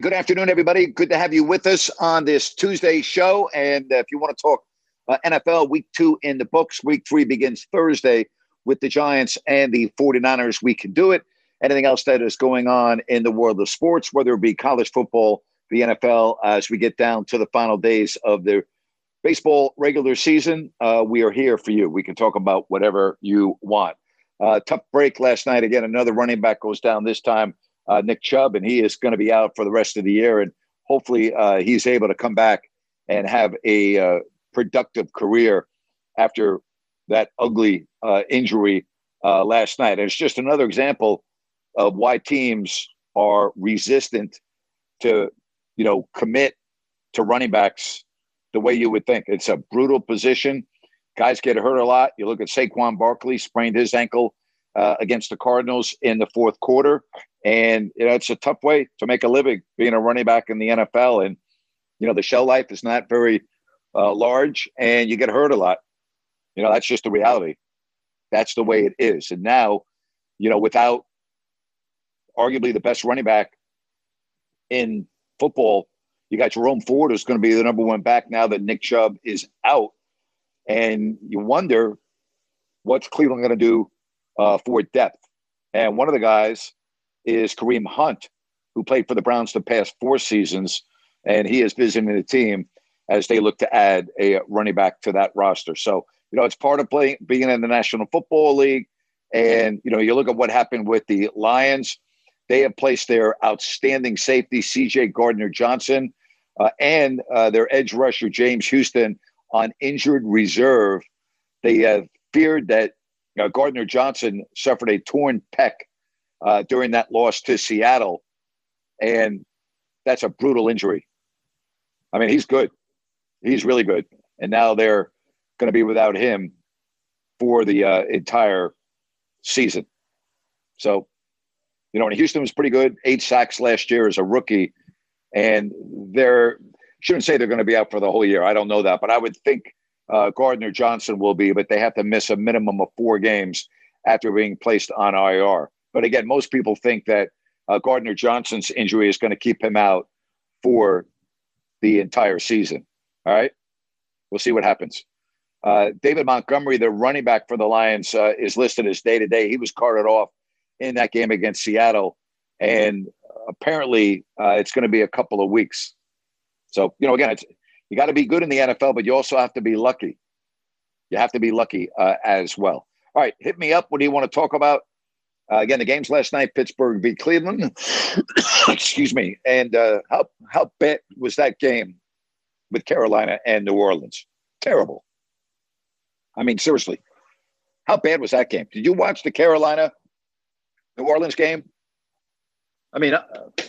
Good afternoon, everybody. Good to have you with us on this Tuesday show. And uh, if you want to talk uh, NFL, week two in the books, week three begins Thursday with the Giants and the 49ers. We can do it. Anything else that is going on in the world of sports, whether it be college football, the NFL, as we get down to the final days of the baseball regular season, uh, we are here for you. We can talk about whatever you want. Uh, tough break last night. Again, another running back goes down this time uh, Nick Chubb, and he is going to be out for the rest of the year. And hopefully, uh, he's able to come back and have a uh, productive career after that ugly uh, injury uh, last night. And it's just another example of why teams are resistant to, you know, commit to running backs the way you would think. It's a brutal position. Guys get hurt a lot. You look at Saquon Barkley, sprained his ankle uh, against the Cardinals in the fourth quarter. And you know, it's a tough way to make a living being a running back in the NFL. And you know, the shell life is not very uh, large, and you get hurt a lot. You know, that's just the reality. That's the way it is. And now, you know, without arguably the best running back in football, you got Jerome Ford, who's going to be the number one back now that Nick Chubb is out. And you wonder what's Cleveland going to do uh, for depth. And one of the guys is Kareem Hunt, who played for the Browns the past four seasons, and he is visiting the team as they look to add a running back to that roster. So, you know, it's part of playing being in the National Football League. And, you know, you look at what happened with the Lions. They have placed their outstanding safety, CJ Gardner Johnson, uh, and uh, their edge rusher, James Houston, on injured reserve. They have feared that Gardner Johnson suffered a torn pec uh, during that loss to Seattle. And that's a brutal injury. I mean, he's good. He's really good. And now they're going to be without him for the uh, entire season. So, you know, and Houston was pretty good. Eight sacks last year as a rookie. And they're, shouldn't say they're going to be out for the whole year. I don't know that. But I would think uh, Gardner Johnson will be, but they have to miss a minimum of four games after being placed on IR. But again, most people think that uh, Gardner Johnson's injury is going to keep him out for the entire season. All right. We'll see what happens. Uh, David Montgomery, the running back for the Lions, uh, is listed as day to day. He was carted off in that game against Seattle. And apparently, uh, it's going to be a couple of weeks. So, you know, again, it's, you got to be good in the NFL, but you also have to be lucky. You have to be lucky uh, as well. All right, hit me up. What do you want to talk about? Uh, again, the games last night: Pittsburgh beat Cleveland. Excuse me. And uh, how how bad was that game with Carolina and New Orleans? Terrible. I mean, seriously, how bad was that game? Did you watch the Carolina New Orleans game? I mean, I,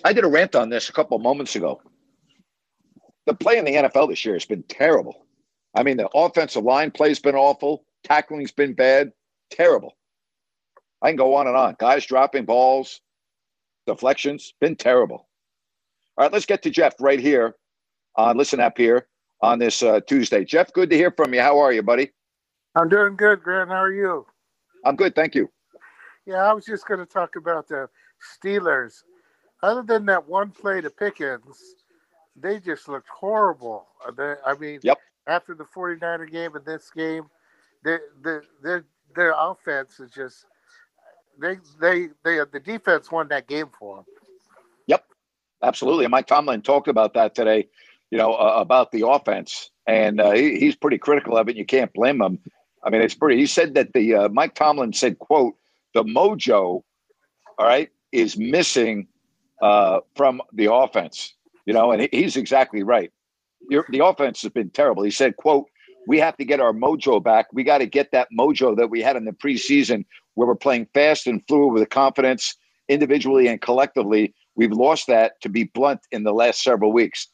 I did a rant on this a couple moments ago. The play in the NFL this year has been terrible. I mean, the offensive line play's been awful. Tackling's been bad. Terrible. I can go on and on. Guys dropping balls, deflections, been terrible. All right, let's get to Jeff right here on Listen Up here on this uh, Tuesday. Jeff, good to hear from you. How are you, buddy? I'm doing good, Grant. How are you? I'm good, thank you. Yeah, I was just going to talk about the Steelers. Other than that one play to Pickens, they just looked horrible. They, I mean, yep. after the 49er game and this game, they, they, their their offense is just they they they the defense won that game for them. Yep. Absolutely. And Mike Tomlin talked about that today, you know, uh, about the offense. And uh, he, he's pretty critical of it. You can't blame him. I mean, it's pretty. He said that the uh, Mike Tomlin said, "quote The mojo, all right, is missing uh, from the offense." You know, and he's exactly right. The offense has been terrible. He said, "quote We have to get our mojo back. We got to get that mojo that we had in the preseason, where we're playing fast and fluid with confidence, individually and collectively. We've lost that, to be blunt, in the last several weeks."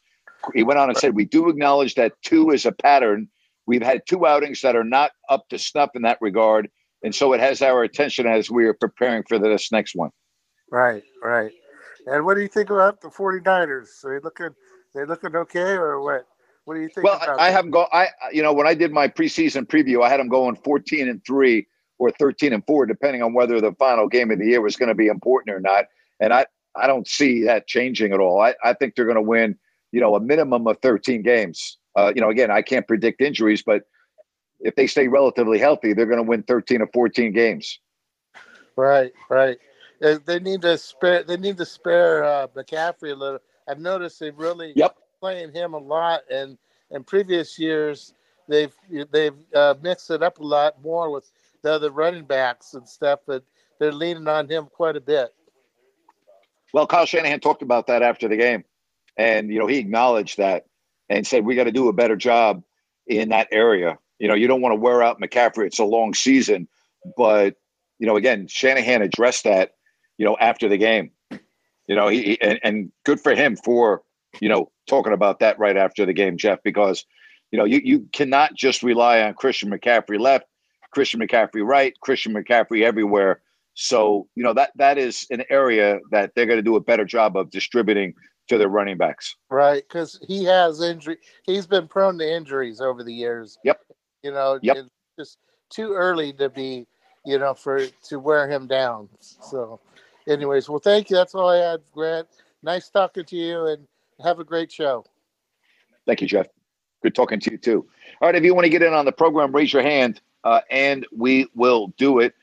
He went on and said, "We do acknowledge that two is a pattern." We've had two outings that are not up to snuff in that regard. And so it has our attention as we are preparing for this next one. Right, right. And what do you think about the 49ers? Are they looking they looking okay or what? What do you think? Well, I haven't go I you know, when I did my preseason preview, I had them going 14 and 3 or 13 and 4 depending on whether the final game of the year was going to be important or not. And I I don't see that changing at all. I, I think they're going to win, you know, a minimum of 13 games. Uh, you know, again, I can't predict injuries, but if they stay relatively healthy, they're going to win 13 or 14 games. Right, right. They need to spare. They need to spare uh, McCaffrey a little. I've noticed they've really yep. playing him a lot, and in previous years they've they've uh, mixed it up a lot more with the other running backs and stuff. But they're leaning on him quite a bit. Well, Kyle Shanahan talked about that after the game, and you know he acknowledged that and said we got to do a better job in that area. You know, you don't want to wear out McCaffrey. It's a long season, but you know, again, Shanahan addressed that. You know, after the game, you know, he and, and good for him for you know talking about that right after the game, Jeff, because you know you you cannot just rely on Christian McCaffrey left, Christian McCaffrey right, Christian McCaffrey everywhere. So you know that that is an area that they're going to do a better job of distributing to their running backs. Right, because he has injury. He's been prone to injuries over the years. Yep. You know, yep. it's just too early to be, you know, for to wear him down. So, anyways, well, thank you. That's all I had, Grant. Nice talking to you, and have a great show. Thank you, Jeff. Good talking to you too. All right, if you want to get in on the program, raise your hand, uh, and we will do it.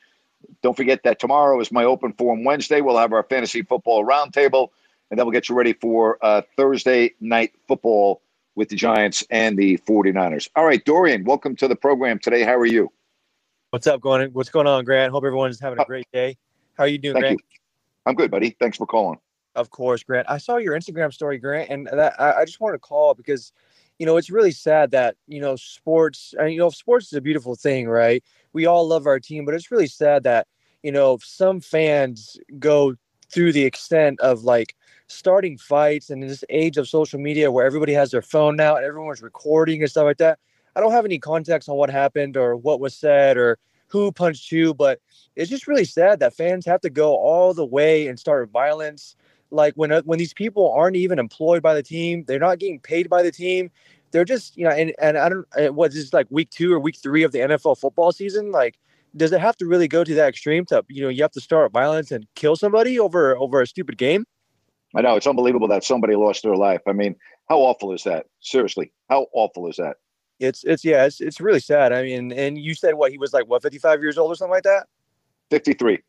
Don't forget that tomorrow is my open forum Wednesday. We'll have our fantasy football roundtable and then we'll get you ready for uh, Thursday night football with the Giants and the 49ers. All right, Dorian, welcome to the program today. How are you? What's up, going? What's going on, Grant? Hope everyone's having a great day. How are you doing, Thank Grant? You. I'm good, buddy. Thanks for calling. Of course, Grant. I saw your Instagram story, Grant, and that, I, I just wanted to call because, you know, it's really sad that you know sports. And, you know, sports is a beautiful thing, right? We all love our team, but it's really sad that you know some fans go through the extent of like starting fights and in this age of social media where everybody has their phone now and everyone's recording and stuff like that. I don't have any context on what happened or what was said or who punched who, but it's just really sad that fans have to go all the way and start violence. Like when uh, when these people aren't even employed by the team, they're not getting paid by the team. They're just you know, and and I don't what is this like week two or week three of the NFL football season? Like, does it have to really go to that extreme to you know you have to start violence and kill somebody over over a stupid game? I know it's unbelievable that somebody lost their life. I mean, how awful is that? Seriously, how awful is that? It's it's yeah, it's it's really sad. I mean, and you said what he was like, what, fifty five years old or something like that? Fifty three.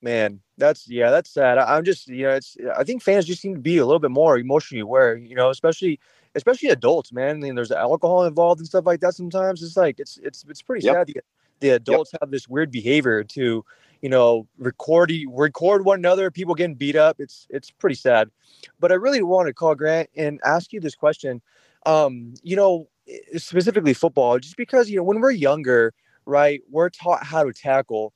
Man, that's yeah, that's sad. I, am just you know, it's I think fans just need to be a little bit more emotionally aware. You know, especially especially adults, man. I mean, there's alcohol involved and stuff like that. Sometimes it's like it's it's it's pretty yep. sad. The, the adults yep. have this weird behavior to you know, record record one another, people getting beat up. It's it's pretty sad. But I really want to call Grant and ask you this question. Um, you know, specifically football, just because you know when we're younger, right, we're taught how to tackle.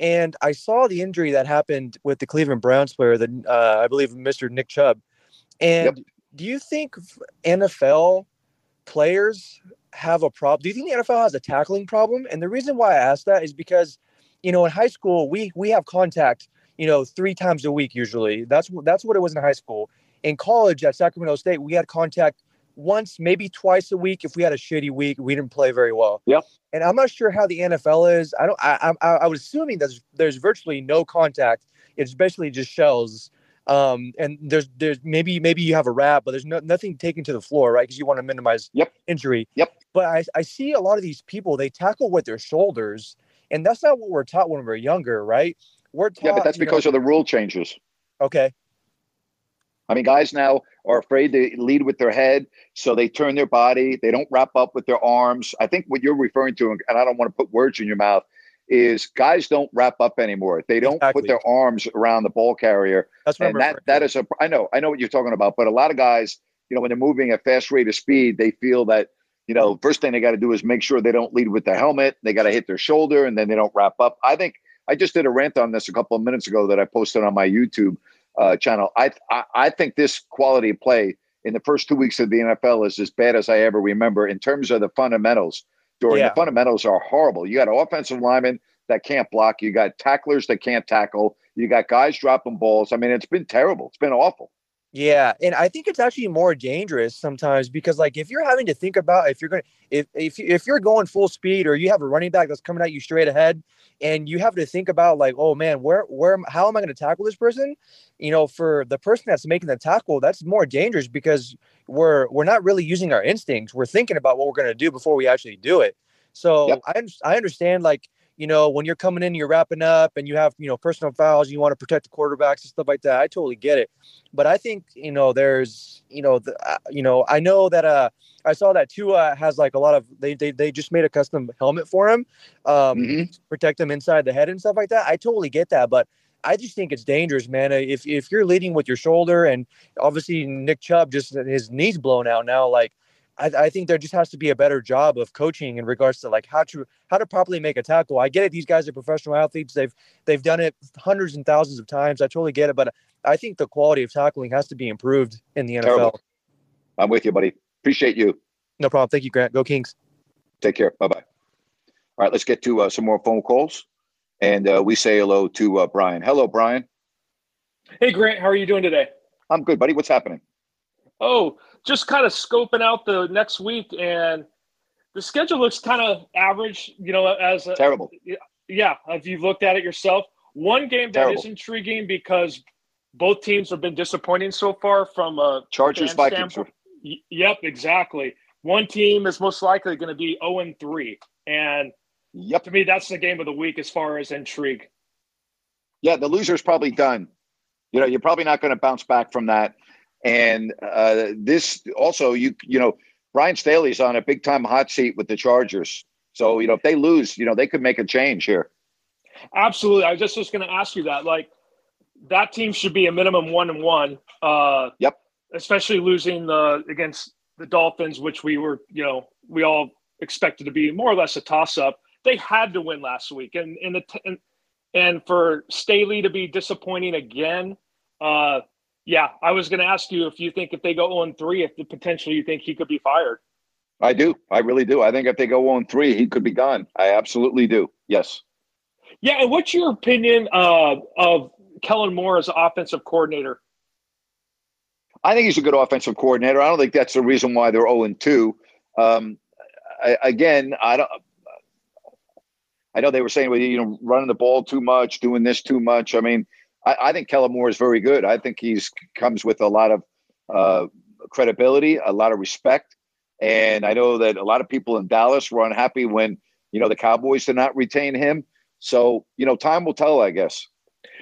And I saw the injury that happened with the Cleveland Browns player, the uh, I believe Mr. Nick Chubb. And yep. do you think NFL players have a problem? Do you think the NFL has a tackling problem? And the reason why I ask that is because you know, in high school, we we have contact, you know, three times a week usually. That's that's what it was in high school. In college at Sacramento State, we had contact once, maybe twice a week. If we had a shitty week, we didn't play very well. Yep. And I'm not sure how the NFL is. I don't. I I, I was assuming there's there's virtually no contact. It's basically just shells. Um, and there's there's maybe maybe you have a wrap, but there's no, nothing taken to the floor, right? Because you want to minimize yep. injury. Yep. But I I see a lot of these people they tackle with their shoulders and that's not what we're taught when we're younger, right? We're taught. Yeah, but that's because know, of the rule changes. Okay. I mean, guys now are afraid to lead with their head, so they turn their body. They don't wrap up with their arms. I think what you're referring to, and I don't want to put words in your mouth, is guys don't wrap up anymore. They don't exactly. put their arms around the ball carrier. That's and that that is a. I know, I know what you're talking about, but a lot of guys, you know, when they're moving at fast rate of speed, they feel that you know, first thing they got to do is make sure they don't lead with the helmet. They got to hit their shoulder, and then they don't wrap up. I think I just did a rant on this a couple of minutes ago that I posted on my YouTube uh, channel. I, I I think this quality of play in the first two weeks of the NFL is as bad as I ever remember in terms of the fundamentals. During yeah. the fundamentals are horrible. You got offensive linemen that can't block. You got tacklers that can't tackle. You got guys dropping balls. I mean, it's been terrible. It's been awful. Yeah, and I think it's actually more dangerous sometimes because like if you're having to think about if you're going to if if if you're going full speed or you have a running back that's coming at you straight ahead and you have to think about like oh man where where how am I going to tackle this person? You know, for the person that's making the tackle, that's more dangerous because we're we're not really using our instincts. We're thinking about what we're going to do before we actually do it. So yep. I I understand like you know, when you're coming in, you're wrapping up and you have, you know, personal fouls, you want to protect the quarterbacks and stuff like that. I totally get it. But I think, you know, there's, you know, the, uh, you know, I know that, uh, I saw that Tua has like a lot of, they, they, they just made a custom helmet for him, um, mm-hmm. protect him inside the head and stuff like that. I totally get that. But I just think it's dangerous, man. If, if you're leading with your shoulder and obviously Nick Chubb just his knees blown out now, like, I, I, think there just has to be a better job of coaching in regards to like how to how to properly make a tackle. I get it; these guys are professional athletes. They've they've done it hundreds and thousands of times. I totally get it, but I think the quality of tackling has to be improved in the NFL. Terrible. I'm with you, buddy. Appreciate you. No problem. Thank you, Grant. Go Kings. Take care. Bye bye. All right, let's get to uh, some more phone calls, and uh, we say hello to uh, Brian. Hello, Brian. Hey, Grant. How are you doing today? I'm good, buddy. What's happening? Oh, just kind of scoping out the next week, and the schedule looks kind of average. You know, as a, terrible. Yeah, if you've looked at it yourself, one game that terrible. is intriguing because both teams have been disappointing so far from a Chargers Vikings. Yep, exactly. One team is most likely going to be zero oh and three, and yep. to me, that's the game of the week as far as intrigue. Yeah, the loser's probably done. You know, you're probably not going to bounce back from that. And uh, this also, you you know, Brian Staley's on a big time hot seat with the Chargers. So you know, if they lose, you know, they could make a change here. Absolutely. I was just was going to ask you that. Like that team should be a minimum one and one. Uh, yep. Especially losing the against the Dolphins, which we were, you know, we all expected to be more or less a toss up. They had to win last week, and and the and, and for Staley to be disappointing again, uh, yeah, I was going to ask you if you think if they go on three, if the potential you think he could be fired. I do. I really do. I think if they go on three, he could be gone. I absolutely do. Yes. Yeah, and what's your opinion uh, of Kellen Moore as offensive coordinator? I think he's a good offensive coordinator. I don't think that's the reason why they're zero oh and two. Um, I, again, I don't. I know they were saying, well, you know, running the ball too much, doing this too much. I mean, I, I think Kellen Moore is very good. I think he's comes with a lot of uh, credibility, a lot of respect, and I know that a lot of people in Dallas were unhappy when you know the Cowboys did not retain him. So you know, time will tell, I guess.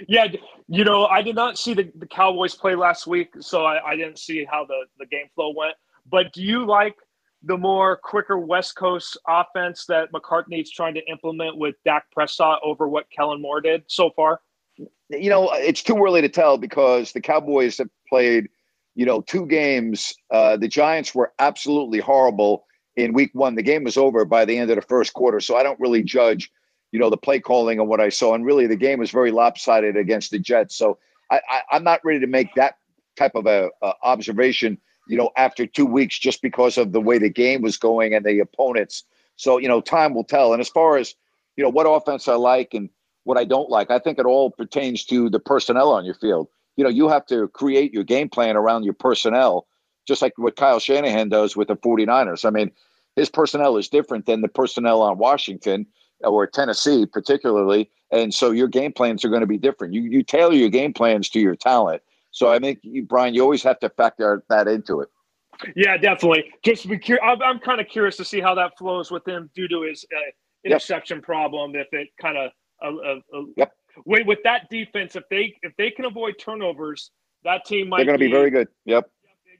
Yeah, you know, I did not see the, the Cowboys play last week, so I, I didn't see how the, the game flow went. But do you like the more quicker West Coast offense that McCarthy's trying to implement with Dak Prescott over what Kellen Moore did so far? You know, it's too early to tell because the Cowboys have played, you know, two games. Uh, the Giants were absolutely horrible in week one. The game was over by the end of the first quarter. So I don't really judge, you know, the play calling and what I saw. And really, the game was very lopsided against the Jets. So I, I, am not ready to make that type of a, a observation, you know, after two weeks just because of the way the game was going and the opponents. So, you know, time will tell. And as far as, you know, what offense I like and what I don't like. I think it all pertains to the personnel on your field. You know, you have to create your game plan around your personnel, just like what Kyle Shanahan does with the 49ers. I mean, his personnel is different than the personnel on Washington or Tennessee, particularly. And so your game plans are going to be different. You, you tailor your game plans to your talent. So I think, you, Brian, you always have to factor that into it. Yeah, definitely. Just be curious. I'm, I'm kind of curious to see how that flows with him due to his uh, interception yep. problem. If it kind of a, a, a, yep. With, with that defense, if they if they can avoid turnovers, That team might. They're going to be, be very good. Yep.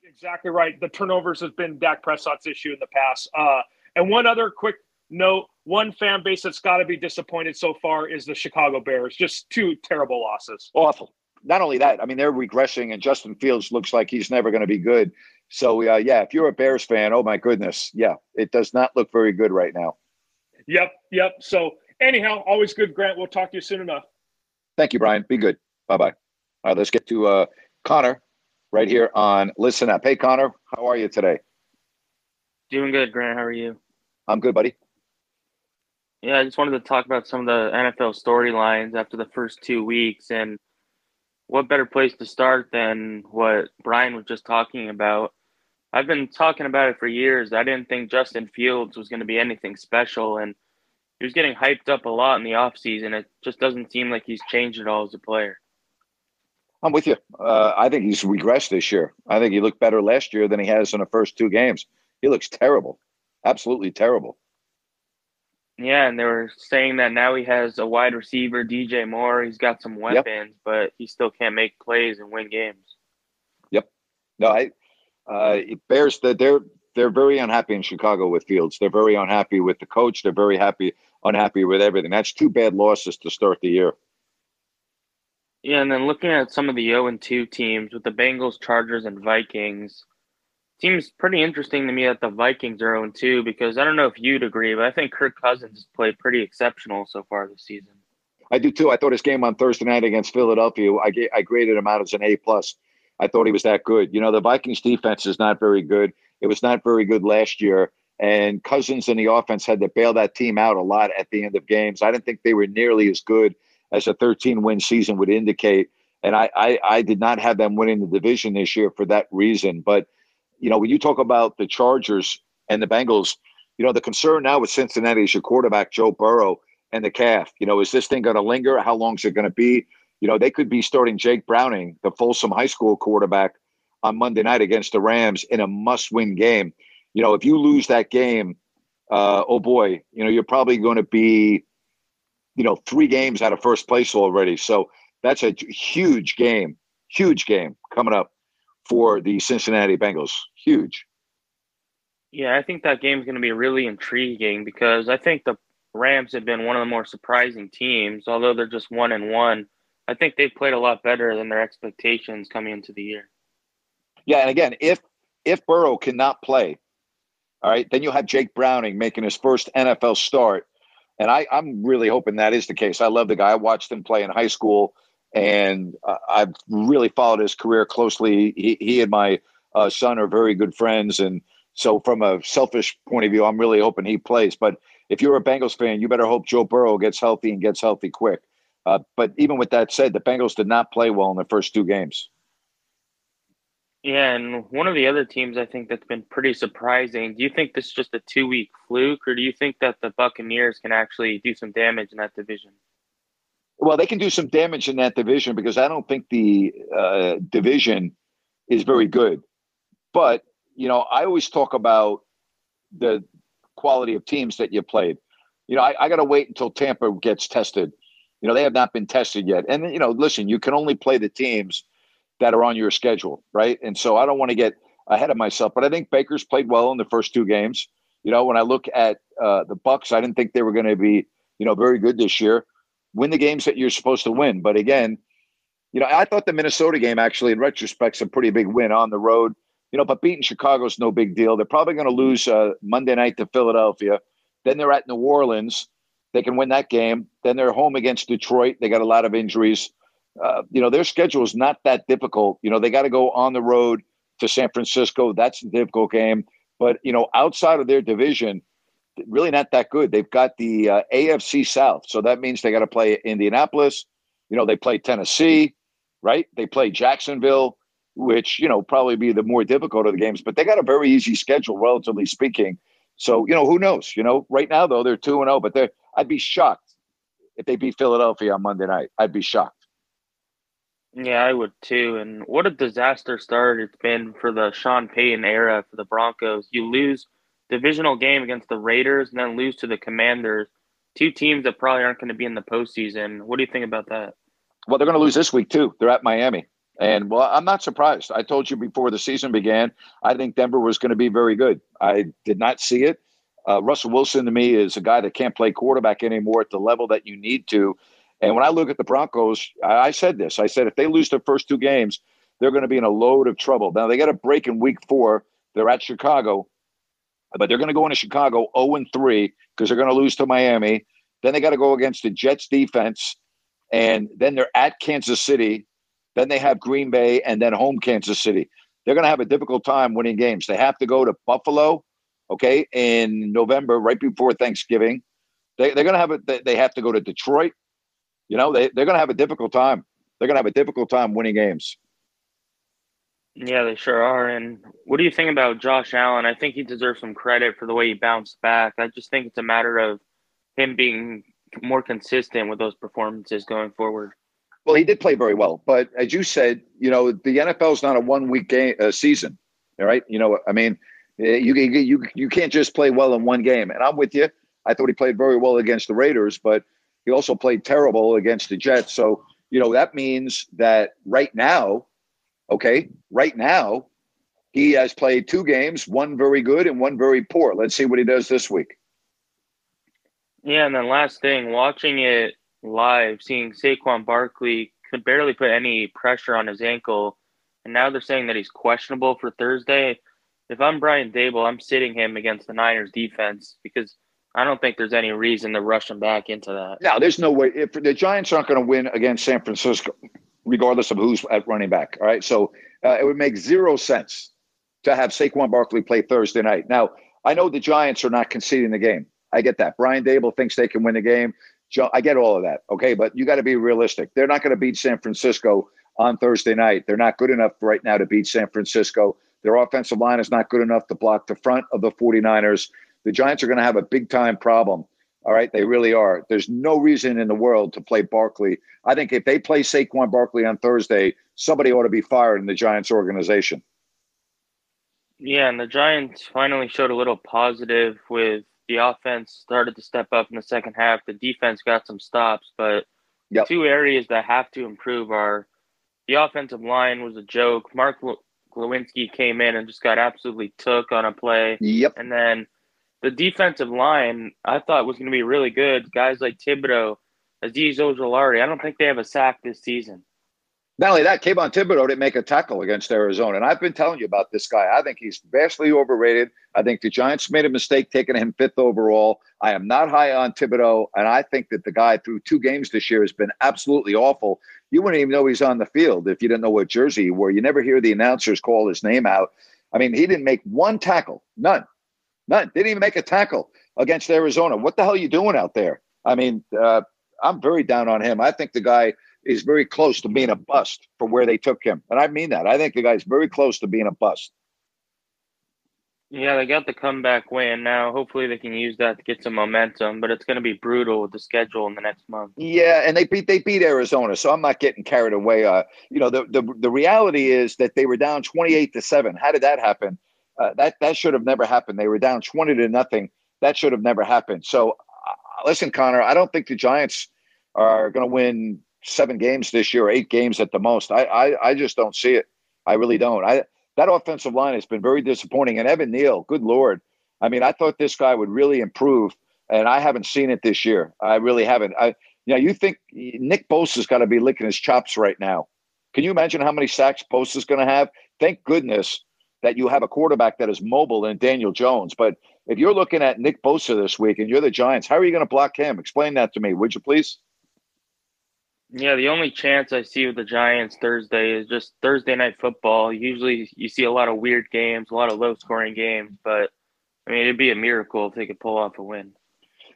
Exactly right. The turnovers has been Dak Prescott's issue in the past. Uh, and one other quick note: one fan base that's got to be disappointed so far is the Chicago Bears. Just two terrible losses. Awful. Not only that, I mean they're regressing, and Justin Fields looks like he's never going to be good. So uh, yeah, if you're a Bears fan, oh my goodness, yeah, it does not look very good right now. Yep, yep. So anyhow, always good, Grant. We'll talk to you soon enough. Thank you, Brian. Be good. Bye bye. All right, let's get to uh, Connor right here on Listen Up. Hey, Connor, how are you today? Doing good, Grant. How are you? I'm good, buddy. Yeah, I just wanted to talk about some of the NFL storylines after the first two weeks. And what better place to start than what Brian was just talking about? I've been talking about it for years. I didn't think Justin Fields was going to be anything special. And he was getting hyped up a lot in the offseason. It just doesn't seem like he's changed at all as a player. I'm with you. Uh, I think he's regressed this year. I think he looked better last year than he has in the first two games. He looks terrible, absolutely terrible. Yeah, and they were saying that now he has a wide receiver, DJ Moore. He's got some weapons, yep. but he still can't make plays and win games. Yep. No, I. Uh, Bears. They're they're very unhappy in Chicago with Fields. They're very unhappy with the coach. They're very happy unhappy with everything. That's two bad losses to start the year. Yeah, and then looking at some of the 0 and 2 teams with the Bengals, Chargers, and Vikings, seems pretty interesting to me that the Vikings are 0 and 2 because I don't know if you'd agree, but I think Kirk Cousins has played pretty exceptional so far this season. I do too. I thought his game on Thursday night against Philadelphia, I, I graded him out as an A plus. I thought he was that good. You know, the Vikings defense is not very good. It was not very good last year. And Cousins and the offense had to bail that team out a lot at the end of games. I didn't think they were nearly as good as a 13 win season would indicate. And I, I, I did not have them winning the division this year for that reason. But, you know, when you talk about the Chargers and the Bengals, you know, the concern now with Cincinnati is your quarterback, Joe Burrow, and the calf. You know, is this thing going to linger? How long is it going to be? You know, they could be starting Jake Browning, the Folsom High School quarterback, on Monday night against the Rams in a must win game. You know, if you lose that game, uh, oh boy, you know, you're probably going to be you know, three games out of first place already. So that's a huge game, huge game coming up for the Cincinnati Bengals. Huge. Yeah, I think that game is going to be really intriguing because I think the Rams have been one of the more surprising teams, although they're just one and one. I think they've played a lot better than their expectations coming into the year. Yeah, and again, if if Burrow cannot play, all right, then you'll have Jake Browning making his first NFL start and I, I'm really hoping that is the case. I love the guy. I watched him play in high school, and uh, I've really followed his career closely. He, he and my uh, son are very good friends, and so from a selfish point of view, I'm really hoping he plays. But if you're a Bengals fan, you better hope Joe Burrow gets healthy and gets healthy quick. Uh, but even with that said, the Bengals did not play well in the first two games. Yeah, and one of the other teams I think that's been pretty surprising. Do you think this is just a two week fluke, or do you think that the Buccaneers can actually do some damage in that division? Well, they can do some damage in that division because I don't think the uh, division is very good. But, you know, I always talk about the quality of teams that you played. You know, I, I got to wait until Tampa gets tested. You know, they have not been tested yet. And, you know, listen, you can only play the teams – that are on your schedule, right? And so I don't want to get ahead of myself, but I think Baker's played well in the first two games. You know, when I look at uh, the Bucs, I didn't think they were going to be, you know, very good this year. Win the games that you're supposed to win, but again, you know, I thought the Minnesota game actually, in retrospect, a pretty big win on the road. You know, but beating Chicago is no big deal. They're probably going to lose uh, Monday night to Philadelphia. Then they're at New Orleans. They can win that game. Then they're home against Detroit. They got a lot of injuries uh, you know, their schedule is not that difficult. You know, they got to go on the road to San Francisco. That's a difficult game. But, you know, outside of their division, really not that good. They've got the uh, AFC South. So that means they got to play Indianapolis. You know, they play Tennessee, right? They play Jacksonville, which, you know, probably be the more difficult of the games. But they got a very easy schedule, relatively speaking. So, you know, who knows? You know, right now, though, they're 2 and 0, but they're, I'd be shocked if they beat Philadelphia on Monday night. I'd be shocked. Yeah, I would too. And what a disaster start it's been for the Sean Payton era for the Broncos. You lose divisional game against the Raiders and then lose to the Commanders, two teams that probably aren't going to be in the postseason. What do you think about that? Well, they're going to lose this week too. They're at Miami. And well, I'm not surprised. I told you before the season began, I think Denver was going to be very good. I did not see it. Uh, Russell Wilson to me is a guy that can't play quarterback anymore at the level that you need to. And when I look at the Broncos, I, said this. I said if they lose their first two games, they're going to be in a load of trouble. Now they got a break in week four. They're at Chicago, but they're going to go into Chicago 0 and 3 because they're going to lose to Miami. Then they got to go against the Jets defense, and then they're at Kansas City. Then they have Green Bay and then home Kansas City. They're going to have a difficult time winning games. They have to go to Buffalo, okay, in November, right before Thanksgiving. They, they're going to have it. They have to go to Detroit. You know, they, they're going to have a difficult time. They're going to have a difficult time winning games. Yeah, they sure are. And what do you think about Josh Allen? I think he deserves some credit for the way he bounced back. I just think it's a matter of him being more consistent with those performances going forward. Well, he did play very well, but as you said, you know, the NFL is not a one week game uh, season. All right, you know, I mean, eh, you you you can't just play well in one game. And I'm with you. I thought he played very well against the Raiders, but he also played terrible against the Jets. So you know that means that right now, okay, right now, he has played two games, one very good and one very poor. Let's see what he does this week. Yeah, and then last thing, watching it live, seeing Saquon Barkley could barely put any pressure on his ankle, and now they're saying that he's questionable for Thursday. If I'm Brian Daboll, I'm sitting him against the Niners defense because I don't think there's any reason to rush him back into that. No, there's no way. If the Giants aren't going to win against San Francisco, regardless of who's at running back, all right. So uh, it would make zero sense to have Saquon Barkley play Thursday night. Now I know the Giants are not conceding the game. I get that. Brian Daboll thinks they can win the game. I get all of that. Okay, but you got to be realistic. They're not going to beat San Francisco on Thursday night. They're not good enough right now to beat San Francisco. Their offensive line is not good enough to block the front of the 49ers. The Giants are going to have a big time problem. All right, they really are. There's no reason in the world to play Barkley. I think if they play Saquon Barkley on Thursday, somebody ought to be fired in the Giants organization. Yeah, and the Giants finally showed a little positive with the offense started to step up in the second half. The defense got some stops, but yep. two areas that have to improve are the offensive line was a joke. Mark Glowinski came in and just got absolutely took on a play. Yep. And then the defensive line, I thought was going to be really good. Guys like Thibodeaux, Azeez Ojulari, I don't think they have a sack this season. Not only that, Kayvon Thibodeaux didn't make a tackle against Arizona. And I've been telling you about this guy. I think he's vastly overrated. I think the Giants made a mistake taking him fifth overall. I am not high on Thibodeaux. And I think that the guy through two games this year has been absolutely awful. You wouldn't even know he's on the field if you didn't know what jersey he wore. You never hear the announcers call his name out. I mean, he didn't make one tackle, none, none. Didn't even make a tackle against Arizona. What the hell are you doing out there? I mean, uh, I'm very down on him. I think the guy – is very close to being a bust for where they took him. And I mean that. I think the guy's very close to being a bust. Yeah, they got the comeback win now. Hopefully, they can use that to get some momentum. But it's going to be brutal with the schedule in the next month. Yeah, and they beat they beat Arizona, so I'm not getting carried away. Uh, you know, the the the reality is that they were down 28 to seven. How did that happen? Uh, that that should have never happened. They were down 20 to nothing. That should have never happened. So, uh, listen, Connor, I don't think the Giants are going to win seven games this year, eight games at the most. I, I, I just don't see it. I really don't. I that offensive line has been very disappointing. And Evan Neal, good lord, I mean, I thought this guy would really improve, and I haven't seen it this year. I really haven't. I, you know, you think Nick Bosa's got to be licking his chops right now? Can you imagine how many sacks Bosa's going to have? Thank goodness that you have a quarterback that is mobile in Daniel Jones. But if you're looking at Nick Bosa this week and you're the Giants, how are you going to block him? Explain that to me, would you please? Yeah, the only chance I see with the Giants Thursday is just Thursday night football. Usually you see a lot of weird games, a lot of low scoring games, but I mean, it'd be a miracle if they could pull off a win.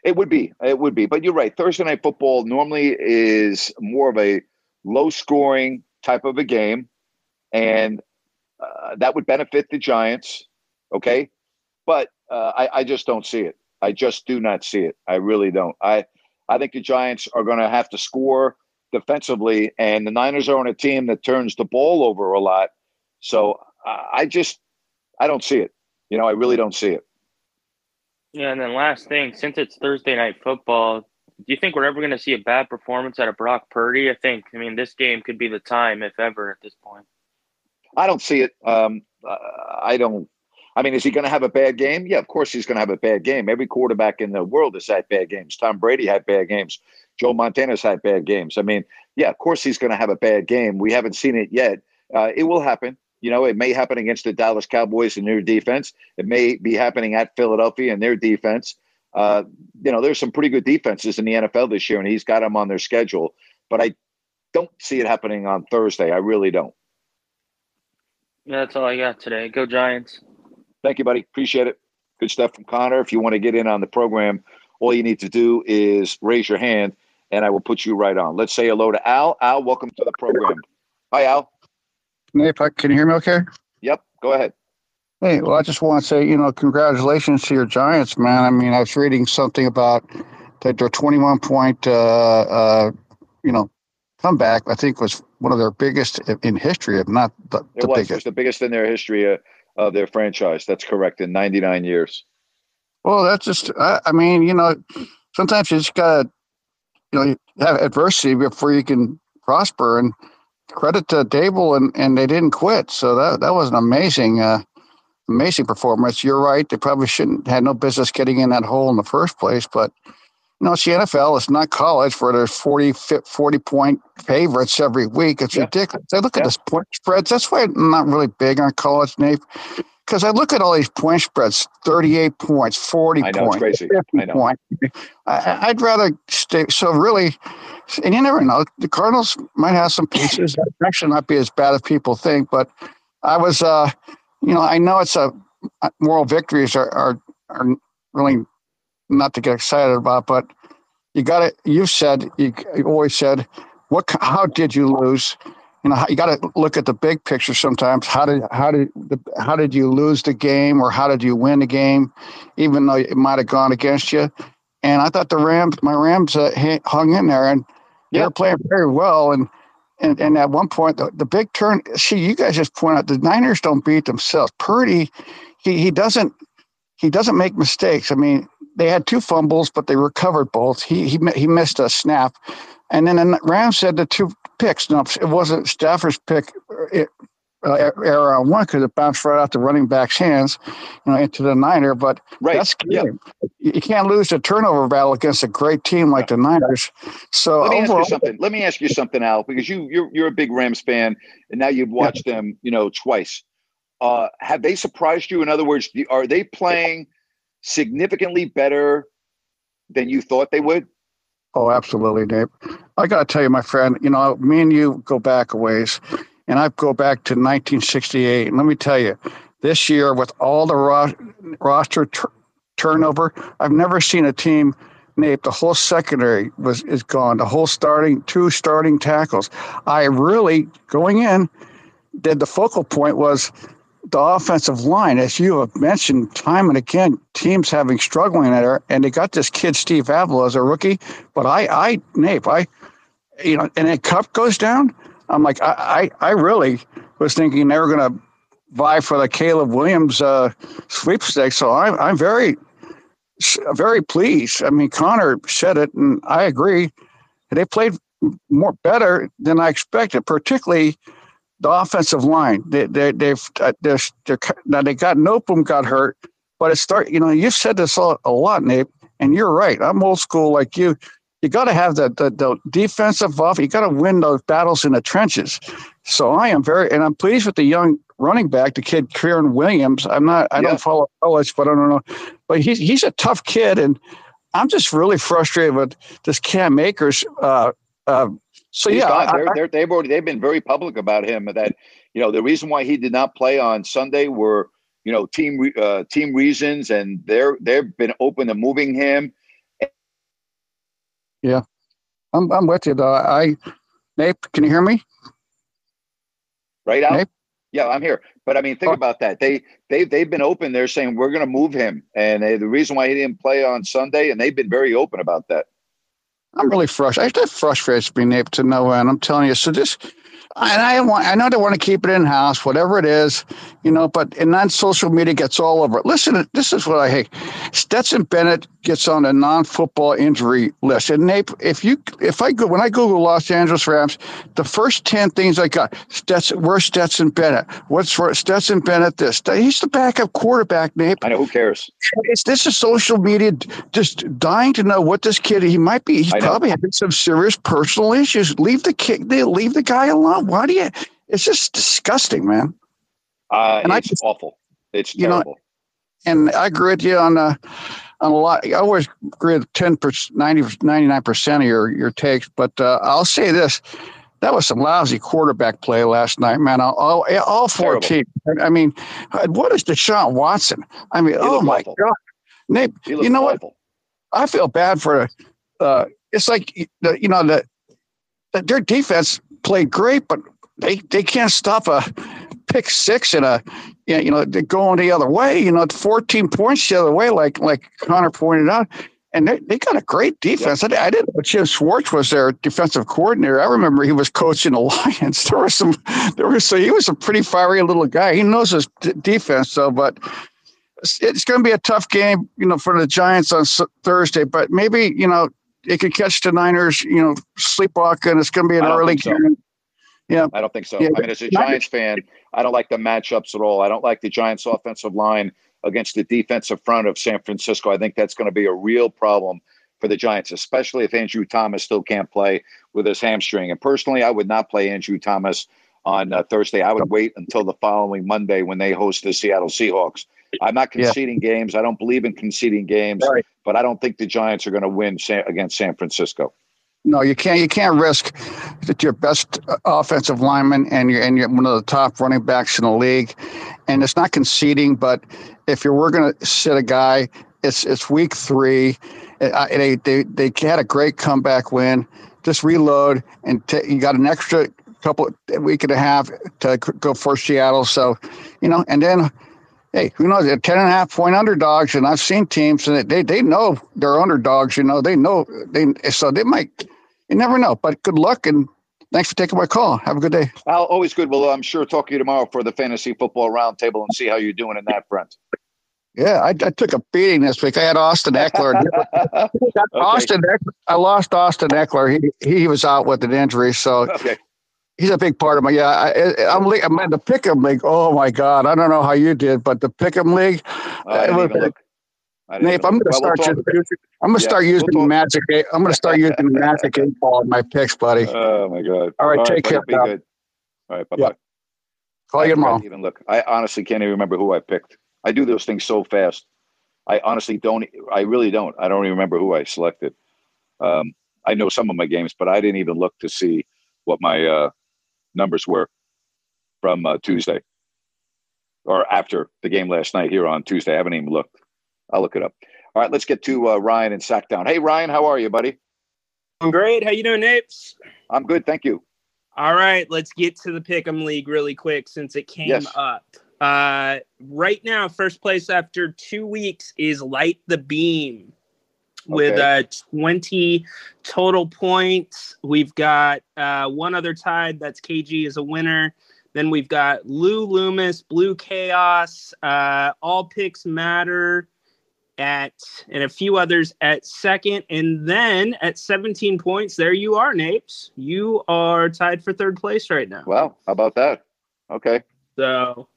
It would be. It would be. But you're right. Thursday night football normally is more of a low scoring type of a game. And uh, that would benefit the Giants. Okay. But uh, I, I just don't see it. I just do not see it. I really don't. I, I think the Giants are going to have to score defensively, and the Niners are on a team that turns the ball over a lot. So I just I don't see it. You know, I really don't see it. Yeah, and then last thing, since it's Thursday night football, do you think we're ever going to see a bad performance out of Brock Purdy? I think, I mean, this game could be the time, if ever, at this point. I don't see it. Um, uh, I don't. I mean, is he going to have a bad game? Yeah, of course he's going to have a bad game. Every quarterback in the world has had bad games. Tom Brady had bad games. Joe Montana's had bad games. I mean, yeah, of course he's going to have a bad game. We haven't seen it yet. Uh, it will happen. You know, it may happen against the Dallas Cowboys and their defense. It may be happening at Philadelphia and their defense. Uh, you know, there's some pretty good defenses in the NFL this year, and he's got them on their schedule. But I don't see it happening on Thursday. I really don't. Yeah, that's all I got today. Go Giants. Thank you, buddy. Appreciate it. Good stuff from Connor. If you want to get in on the program, all you need to do is raise your hand and I will put you right on. Let's say hello to Al. Al, welcome to the program. Hi, Al. Nate, can you hear me okay? Yep, go ahead. Hey, well, I just want to say, you know, congratulations to your Giants, man. I mean, I was reading something about that their 21 point, uh, uh, you know, comeback, I think was one of their biggest in history, if not the, it was, biggest. It was the biggest in their history uh, of their franchise. That's correct, in 99 years. Well, that's just, I, I mean, you know, sometimes you just got to, you know, have adversity before you can prosper. And credit to Daboll, and, and they didn't quit. So that, that was an amazing, uh, amazing performance. You're right. They probably shouldn't had no business getting in that hole in the first place. But know, it's the NFL. It's not college where there's 40, 40 point favorites every week. It's yeah. ridiculous. I look yeah. at this point spreads. That's why I'm not really big on college, Nate. Because I look at all these point spreads 38 points, 40 know, points, 50 points. I, would rather stay. So, really, and you never know. The Cardinals might have some pieces. actually not be as bad as people think. But I was, uh, you know, I know it's a moral victories are, are, are really not to get excited about, but you got to, you've said, you, you always said, what, how did you lose? You know, you got to look at the big picture sometimes. How did, how did, the, how did you lose the game or how did you win the game, even though it might have gone against you? And I thought the Rams, my Rams uh, hung in there and they were playing very well. And, and, and at one point, the, the big turn, see, you guys just point out the Niners don't beat themselves. Purdy, he, he doesn't, he doesn't make mistakes. I mean, they had two fumbles, but they recovered both. He he he missed a snap, and then the Rams said the two picks. No, it wasn't Stafford's pick. It, uh, error on one because it bounced right out the running back's hands, you know, into the Niner. But right. that's yeah. you can't lose the turnover battle against a great team like the Niners. So let me overall, ask you something. Let me ask you something, Al, because you you're you're a big Rams fan, and now you've watched yeah. them, you know, twice. Uh, have they surprised you? In other words, are they playing? Significantly better than you thought they would? Oh, absolutely, Dave. I got to tell you, my friend, you know, me and you go back a ways, and I go back to 1968. And let me tell you, this year, with all the ro- roster turnover, I've never seen a team. Nate, the whole secondary was is gone. The whole starting two starting tackles. I really going in. Did the focal point was the offensive line, as you have mentioned time and again, teams having struggling there, and they got this kid Steve Avila as a rookie. But I, I, Nape, I, you know, and then Kupp goes down. I'm like, I, I, I really was thinking they were going to vie for the Caleb Williams uh, sweepstakes. So I'm, I'm very, very pleased. I mean, Connor said it, and I agree. They played more better than I expected, particularly the offensive line. They, they, they've uh, they're, they're, now they got Noteboom got hurt, but it start. You know, you've said this a, a lot, Nate, and you're right. I'm old school like you. You got to have the, the, the defensive off. You got to win those battles in the trenches. So I am very, and I'm pleased with the young running back, the kid Kyren Williams. I'm not, I yeah. don't follow college, but I don't know. But he's he's a tough kid, and I'm just really frustrated with this Cam Akers uh, uh, so He's yeah, they're, they're, they've already they've been very public about him that you know the reason why he did not play on Sunday were you know team uh, team reasons, and they're they've been open to moving him. Yeah, I'm I'm with you though. I Nate, can you hear me? Right out. Yeah, I'm here. But I mean, think oh. about that. They they they've been open. They're saying we're going to move him, and they, the reason why he didn't play on Sunday, and they've been very open about that. I'm really frustrated. That frustrates me, Nate, to no end. I'm telling you. So just, and I want I know they want to keep it in house, whatever it is, you know. But and then social media gets all over it. Listen, this is what I hate. Stetson Bennett gets on a non-football injury list, and Nate, if you if I go when I Google Los Angeles Rams, the first ten things I got Stetson, where's Stetson Bennett? What's for Stetson Bennett? This he's the backup quarterback, Nate. I know who cares. It's this is social media just dying to know what this kid he might be. He's probably having some serious personal issues. Leave the kid, they leave the guy alone. Why do you? It's just disgusting, man. Uh, and it's I just, awful. It's terrible. You know, and I agree with you on uh, on a lot. I always agree with 10 99 percent of your your takes, but uh, I'll say this: that was some lousy quarterback play last night, man. All all, all four teams. I mean, what is Deshaun Watson? I mean, he oh my awful. god, Nate. You know awful. what? I feel bad for. Uh, it's like you know the, the their defense played great, but they they can't stop a pick six in a you know going the other way. You know, 14 points the other way, like like Connor pointed out. And they, they got a great defense. I, I didn't know Jim Schwartz was their defensive coordinator. I remember he was coaching the Lions. There was some, there was so he was a pretty fiery little guy. He knows his d- defense, though. But it's, it's going to be a tough game, you know, for the Giants on Thursday. But maybe you know it could catch the Niners, you know, sleepwalking. It's going to be an early game. Yeah, I don't think so. Yeah, I mean, as a Giants fan, I don't like the matchups at all. I don't like the Giants' offensive line against the defensive front of San Francisco. I think that's going to be a real problem for the Giants, especially if Andrew Thomas still can't play with his hamstring. And personally, I would not play Andrew Thomas on uh, Thursday. I would wait until the following Monday when they host the Seattle Seahawks. I'm not conceding yeah. games. I don't believe in conceding games, right. but I don't think the Giants are going to win against San Francisco. No, you can't. You can't risk that your best offensive lineman and you're and you're one of the top running backs in the league, and it's not conceding. But if you were going to sit a guy, it's it's week three. They they they had a great comeback win. Just reload and t- you got an extra couple week and a half to go for Seattle. So, you know, and then hey, who knows? They're 10 and a half point underdogs, and I've seen teams and they they know they're underdogs. You know, they know they so they might. You never know, but good luck and thanks for taking my call. Have a good day. Al, always good. Well, I'm sure talk to you tomorrow for the fantasy football roundtable and see how you're doing in that front. Yeah, I, I, took a beating this week. I had Austin Ekeler. okay. Austin, I lost Austin Ekeler. He he was out with an injury, so okay he's a big part of my yeah. I, am I'm in the pick'em league. Oh my god, I don't know how you did, but the pick'em league. Uh, was, Nate, I'm going to start. We'll using, I'm going to yeah, start using we'll magic. Eight, I'm going to start using magic eight ball in my picks, buddy. Oh my god! All right, All take care. Be good. All right, bye bye. Yeah. Call I you tomorrow. Even look, I honestly can't even remember who I picked. I do those things so fast. I honestly don't. I really don't. I don't even remember who I selected. Um, I know some of my games, but I didn't even look to see what my uh, numbers were from uh, Tuesday or after the game last night here on Tuesday. I haven't even looked. I'll look it up. All right, let's get to uh, Ryan and Sactown. Hey, Ryan, how are you, buddy? I'm great. How you doing, Napes? I'm good, thank you. All right, let's get to the Pick'em League really quick since it came yes. up. Uh, right now, first place after two weeks is Light the Beam with uh, 20 total points. We've got uh, one other tied. That's KG is a winner. Then we've got Lou Loomis, Blue Chaos, uh, All Picks Matter at, and a few others at second. And then at 17 points, there you are, Napes. You are tied for third place right now. Wow. How about that? Okay. So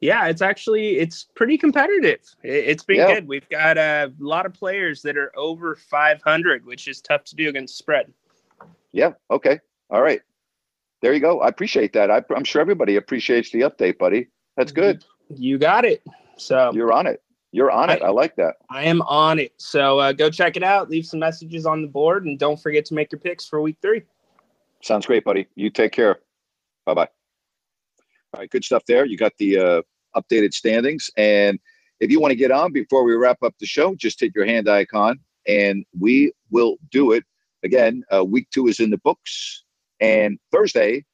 yeah, it's actually it's pretty competitive. It, has been yeah. good. We've got a lot of players that are over 500, which is tough to do against spread. Yeah. Okay. All right. There you go. I appreciate that. I, am sure everybody appreciates the update, buddy. That's good. You got it. So you're on it. You're on it. I, I like that. I am on it. So uh, go check it out. Leave some messages on the board, and don't forget to make your picks for week three. Sounds great, buddy. You take care. Bye bye. All right, good stuff there. You got the uh, updated standings. And if you want to get on before we wrap up the show, just hit your hand icon and we will do it. Again, uh, week two is in the books. And Thursday,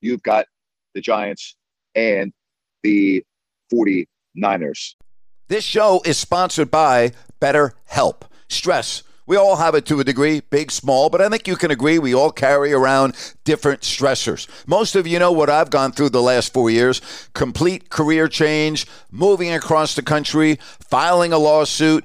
you've got the Giants and the 49ers. This show is sponsored by BetterHelp. Stress We all have it to a degree, big, small, but I think you can agree we all carry around different stressors. Most of you know what I've gone through the last four years complete career change, moving across the country, filing a lawsuit,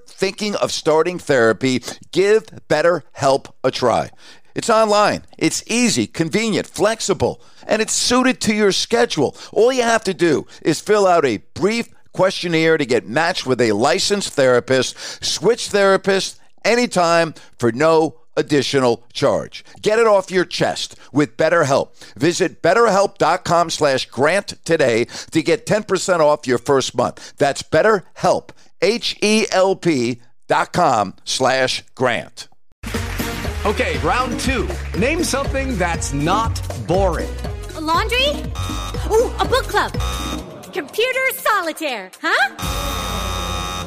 thinking of starting therapy, give BetterHelp a try. It's online, it's easy, convenient, flexible, and it's suited to your schedule. All you have to do is fill out a brief questionnaire to get matched with a licensed therapist, switch therapists anytime for no additional charge. Get it off your chest with BetterHelp. Visit betterhelp.com slash grant today to get 10% off your first month. That's betterhelp, H-E-L-P dot com slash grant. Okay, round two. Name something that's not boring. A laundry? Ooh, a book club. Computer solitaire, huh?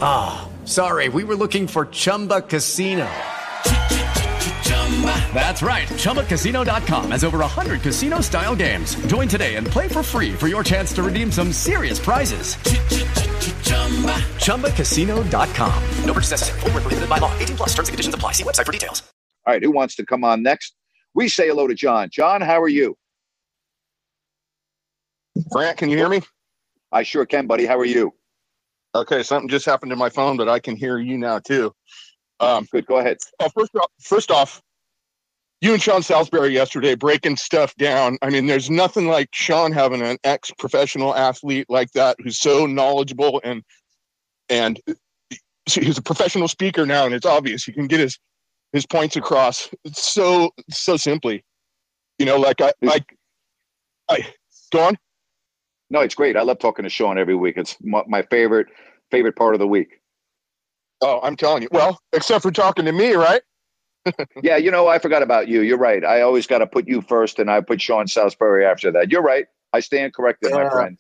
Ah, oh, sorry, we were looking for Chumba Casino. That's right. ChumbaCasino.com has over 100 casino style games. Join today and play for free for your chance to redeem some serious prizes. ChumbaCasino.com. No purchase necessary. Full prohibited by law. 18 plus terms and conditions apply. See website for details. All right. Who wants to come on next? We say hello to John. John, how are you? Grant, can you hear me? I sure can, buddy. How are you? Okay. Something just happened to my phone, but I can hear you now too. Um, Good. Go ahead. Uh, first, off, first off, you and Sean Salisbury yesterday breaking stuff down. I mean, there's nothing like Sean having an ex-professional athlete like that who's so knowledgeable and and he's a professional speaker now, and it's obvious he can get his his points across so so simply. You know, like I like I go on. No, it's great. I love talking to Sean every week. It's my favorite favorite part of the week. Oh, I'm telling you. Well, except for talking to me, right? Yeah, you know, I forgot about you. You're right. I always got to put you first, and I put Sean Salisbury after that. You're right. I stand corrected, uh, my friend.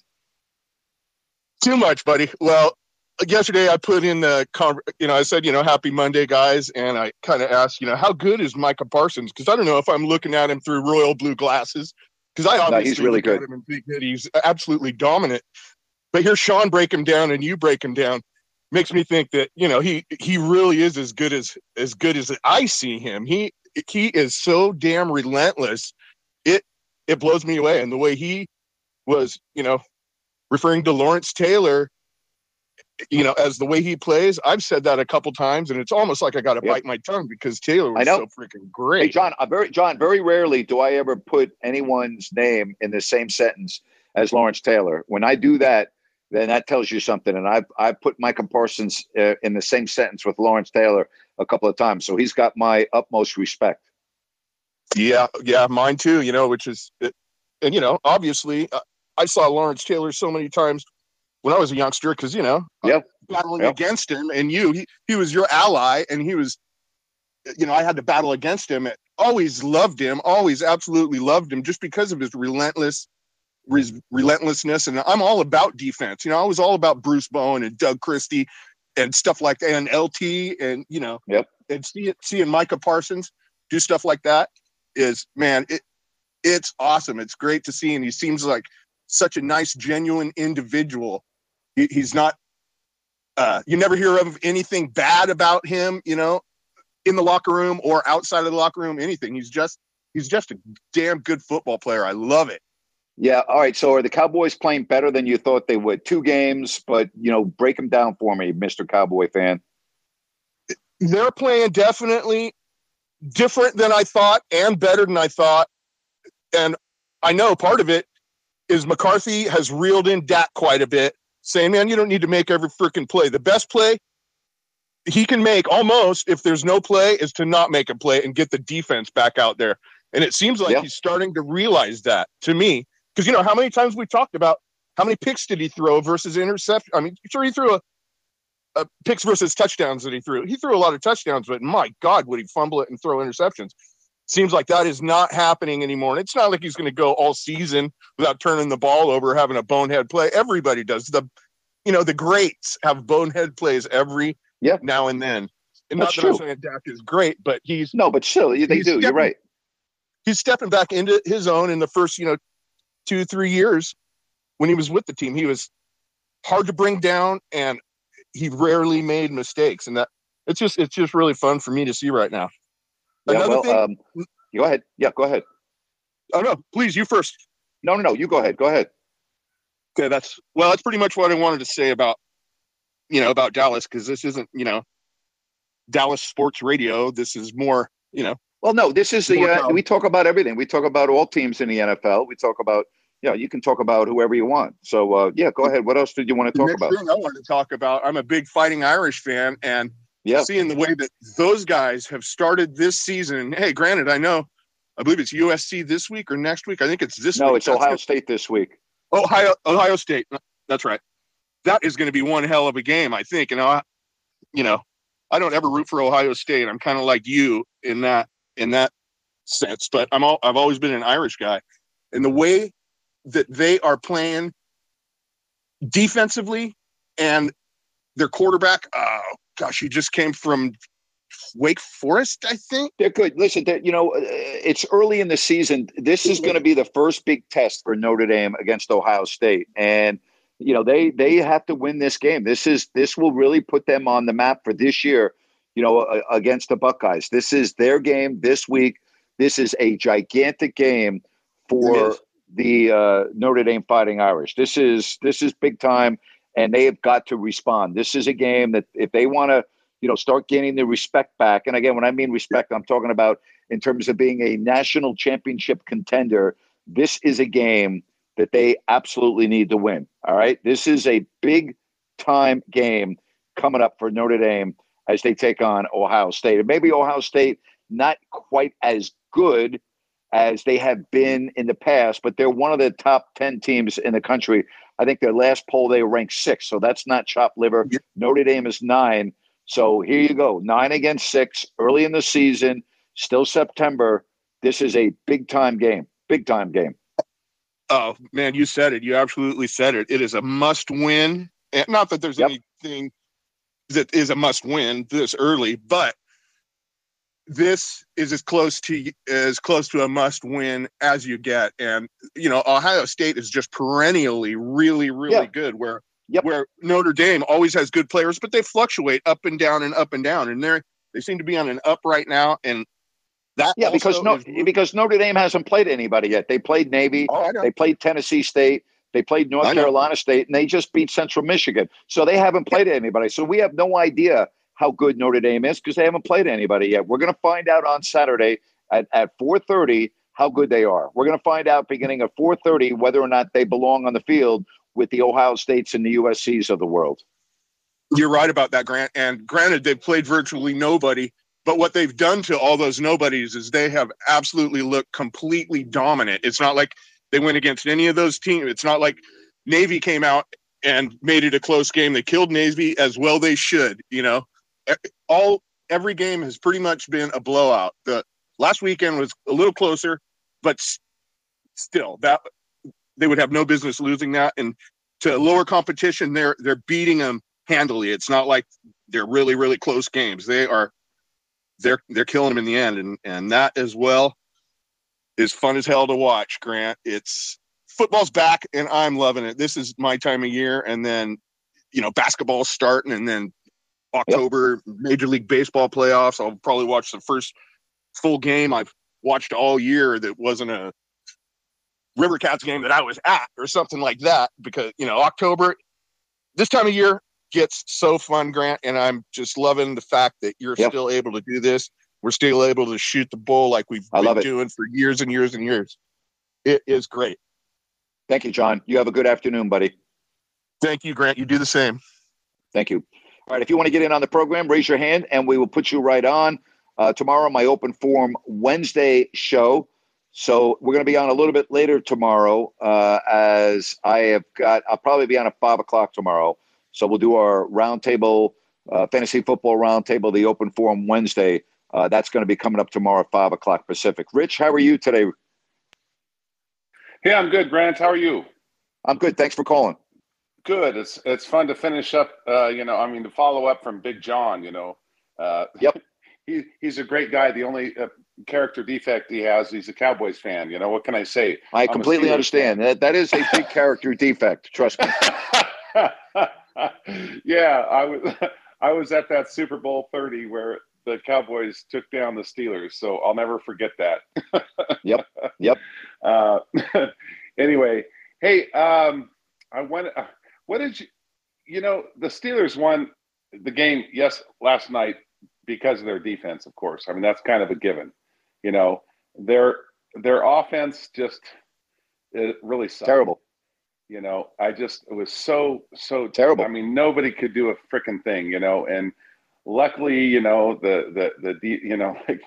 Too much, buddy. Well, yesterday I put in the, you know, I said, you know, happy Monday, guys, and I kind of asked, you know, how good is Micah Parsons? Because I don't know if I'm looking at him through royal blue glasses. Because I obviously no, he's really good. He's absolutely dominant. But here's Sean break him down, and you break him down makes me think that you know he he really is as good as as good as I see him. He he is so damn relentless. It it blows me away, and the way he was, you know, referring to Lawrence Taylor, you know, as the way he plays. I've said that a couple times, and it's almost like I got to bite my tongue because Taylor was so freaking great. Hey, John, I very John, very rarely do I ever put anyone's name in the same sentence as Lawrence Taylor. When I do that, then that tells you something. And I've I put Micah Parsons uh, in the same sentence with Lawrence Taylor a couple of times, so he's got my utmost respect. Yeah, yeah, mine too. You know, which is, and you know, obviously, uh, I saw Lawrence Taylor so many times when I was a youngster because you know, yeah, battling yep. against him, and you, he, he was your ally, and he was, you know, I had to battle against him. Always loved him, always absolutely loved him, just because of his relentless re- relentlessness. And I'm all about defense. You know, I was all about Bruce Bowen and Doug Christie and stuff like that, and LT, and you know, yep. and see, seeing Micah Parsons do stuff like that is man, it it's awesome. It's great to see, and he seems like such a nice, genuine individual. He, he's not. Uh, you never hear of anything bad about him, you know, in the locker room or outside of the locker room. Anything. He's just he's just a damn good football player. I love it. Yeah. All right. So are the Cowboys playing better than you thought they would? Two games, but you know, break them down for me, Mister Cowboy fan. They're playing definitely different than I thought and better than I thought. And I know part of it is McCarthy has reeled in Dak quite a bit, saying, "Man, you don't need to make every freaking play. The best play he can make almost if there's no play is to not make a play and get the defense back out there." And it seems like yeah. he's starting to realize that to me. Because you know how many times we talked about how many picks did he throw versus intercept? I mean, sure he threw a, a picks versus touchdowns that he threw. He threw a lot of touchdowns, but my God, would he fumble it and throw interceptions? seems like that is not happening anymore. And it's not like he's going to go all season without turning the ball over, having a bonehead play. Everybody does. The you know the greats have bonehead plays every yeah. now and then. And That's not that I'm true. saying Dak is great, but he's no, but still, they do. You're right. He's stepping back into his own in the first, you know, two three years when he was with the team. He was hard to bring down, and he rarely made mistakes. And that it's just it's just really fun for me to see right now. Yeah, Another well, thing. um, go ahead. Yeah, go ahead. oh no, please, you first. No, no, no. You go ahead. Go ahead. Okay, that's well, that's pretty much what I wanted to say about you know about Dallas because this isn't you know Dallas sports radio. This is more you know. Well, no, this is the uh, we talk about everything. We talk about all teams in the NFL. We talk about you know you can talk about whoever you want. So uh, yeah, go ahead. What else did you want to talk about? I wanted to talk about. I'm a big Fighting Irish fan, and Yeah. seeing the way that those guys have started this season. Hey, granted, I know, I believe it's USC this week or next week. I think it's this. No, week. it's That's Ohio gonna- State this week. Ohio, Ohio State. That's right. That is going to be one hell of a game, I think. And I, you know, I don't ever root for Ohio State. I'm kind of like you in that in that sense. But I'm all, I've always been an Irish guy, and the way that they are playing defensively and their quarterback, oh gosh, he just came from Wake Forest, I think. They're good. Listen, they're, you know, uh, it's early in the season. This is going to be the first big test for Notre Dame against Ohio State, and you know they they have to win this game. This is this will really put them on the map for this year. You know, against the Buckeyes. This is their game this week. This is a gigantic game for the uh, Notre Dame Fighting Irish. This is this is big time, and they have got to respond. This is a game that if they want to, you know, start gaining the respect back. And again, when I mean respect, I'm talking about in terms of being a national championship contender. This is a game that they absolutely need to win. All right, this is a big time game coming up for Notre Dame as they take on Ohio State. And maybe Ohio State not quite as good as they have been in the past, but they're one of the top 10 teams in the country. I think their last poll, they ranked six. So that's not chopped liver. Notre Dame is nine. So here you go nine against six early in the season, still September. This is a big time game. Big time game. Oh man, you said it. You absolutely said it. It is a must win. And not that there's Yep. anything that is a must win this early, but this is as close to as close to a must win as you get. And you know, Ohio State is just perennially really, really Yeah. good. Where Yep. where Notre Dame always has good players, but they fluctuate up and down and up and down. And they're they seem to be on an up right now. And that Yeah, because no, is- because Notre Dame hasn't played anybody yet. They played Navy. Oh, They played Tennessee State. They played North Carolina State, and they just beat Central Michigan. So they haven't played anybody. So we have no idea how good Notre Dame is because they haven't played anybody yet. We're going to find out on Saturday at, at 4:30 how good they are. We're going to find out beginning at 4:30 whether or not they belong on the field with the Ohio States and the USC's of the world. You're right about that, Grant. And granted, they've played virtually nobody, but what they've done to all those nobodies is they have absolutely looked completely dominant. It's not like they went against any of those teams. It's not like Navy came out and made it a close game. They killed Navy as well they should. You know, all every game has pretty much been a blowout. The last weekend was a little closer, but still that they would have no business losing that. And to lower competition, they're they're beating them handily. It's not like they're really really close games. They are they're they're killing them in the end, and and that as well is fun as hell to watch. Grant, it's football's back, and I'm loving it. This is my time of year, and then you know basketball's starting, and then October Major League Baseball playoffs. I'll probably watch the first full game I've watched all year that wasn't a River Cats game that I was at or something like that because you know October this time of year gets so fun Grant and I'm just loving the fact that you're Yep. still able to do this we're still able to shoot the bull like we've I been doing for years and years and years it is great Thank you, John. You have a good afternoon, buddy. thank you Grant you do the same Thank you. All right, if you want to get in on the program, raise your hand and we will put you right on. Uh, tomorrow, my open forum Wednesday show. So we're going to be on a little bit later tomorrow, uh, as I have got. I'll probably be on at five o'clock tomorrow. So we'll do our roundtable, uh, fantasy football roundtable, the open forum Wednesday Uh, that's going to be coming up tomorrow at five o'clock Pacific. Rich, how are you today? Hey, I'm good, Grant. How are you? I'm good. Thanks for calling. Good. It's it's fun to finish up. Uh, you know, I mean, to follow up from Big John. You know, uh, yep. He he's a great guy. The only uh, character defect he has, he's a Cowboys fan. You know, what can I say? I I'm completely understand. That that is a big character defect. Trust me. yeah, I was I was at that Super Bowl 30 where the Cowboys took down the Steelers, so I'll never forget that. yep. Yep. Uh, anyway, hey, um, I want. Uh, what did you? You know, the Steelers won the game. Yes, last night because of their defense, of course. I mean, that's kind of a given. You know, their their offense just it really sucked. Terrible. You know, I just it was so so terrible. I mean, nobody could do a freaking thing. You know, and luckily, you know, the the the you know, like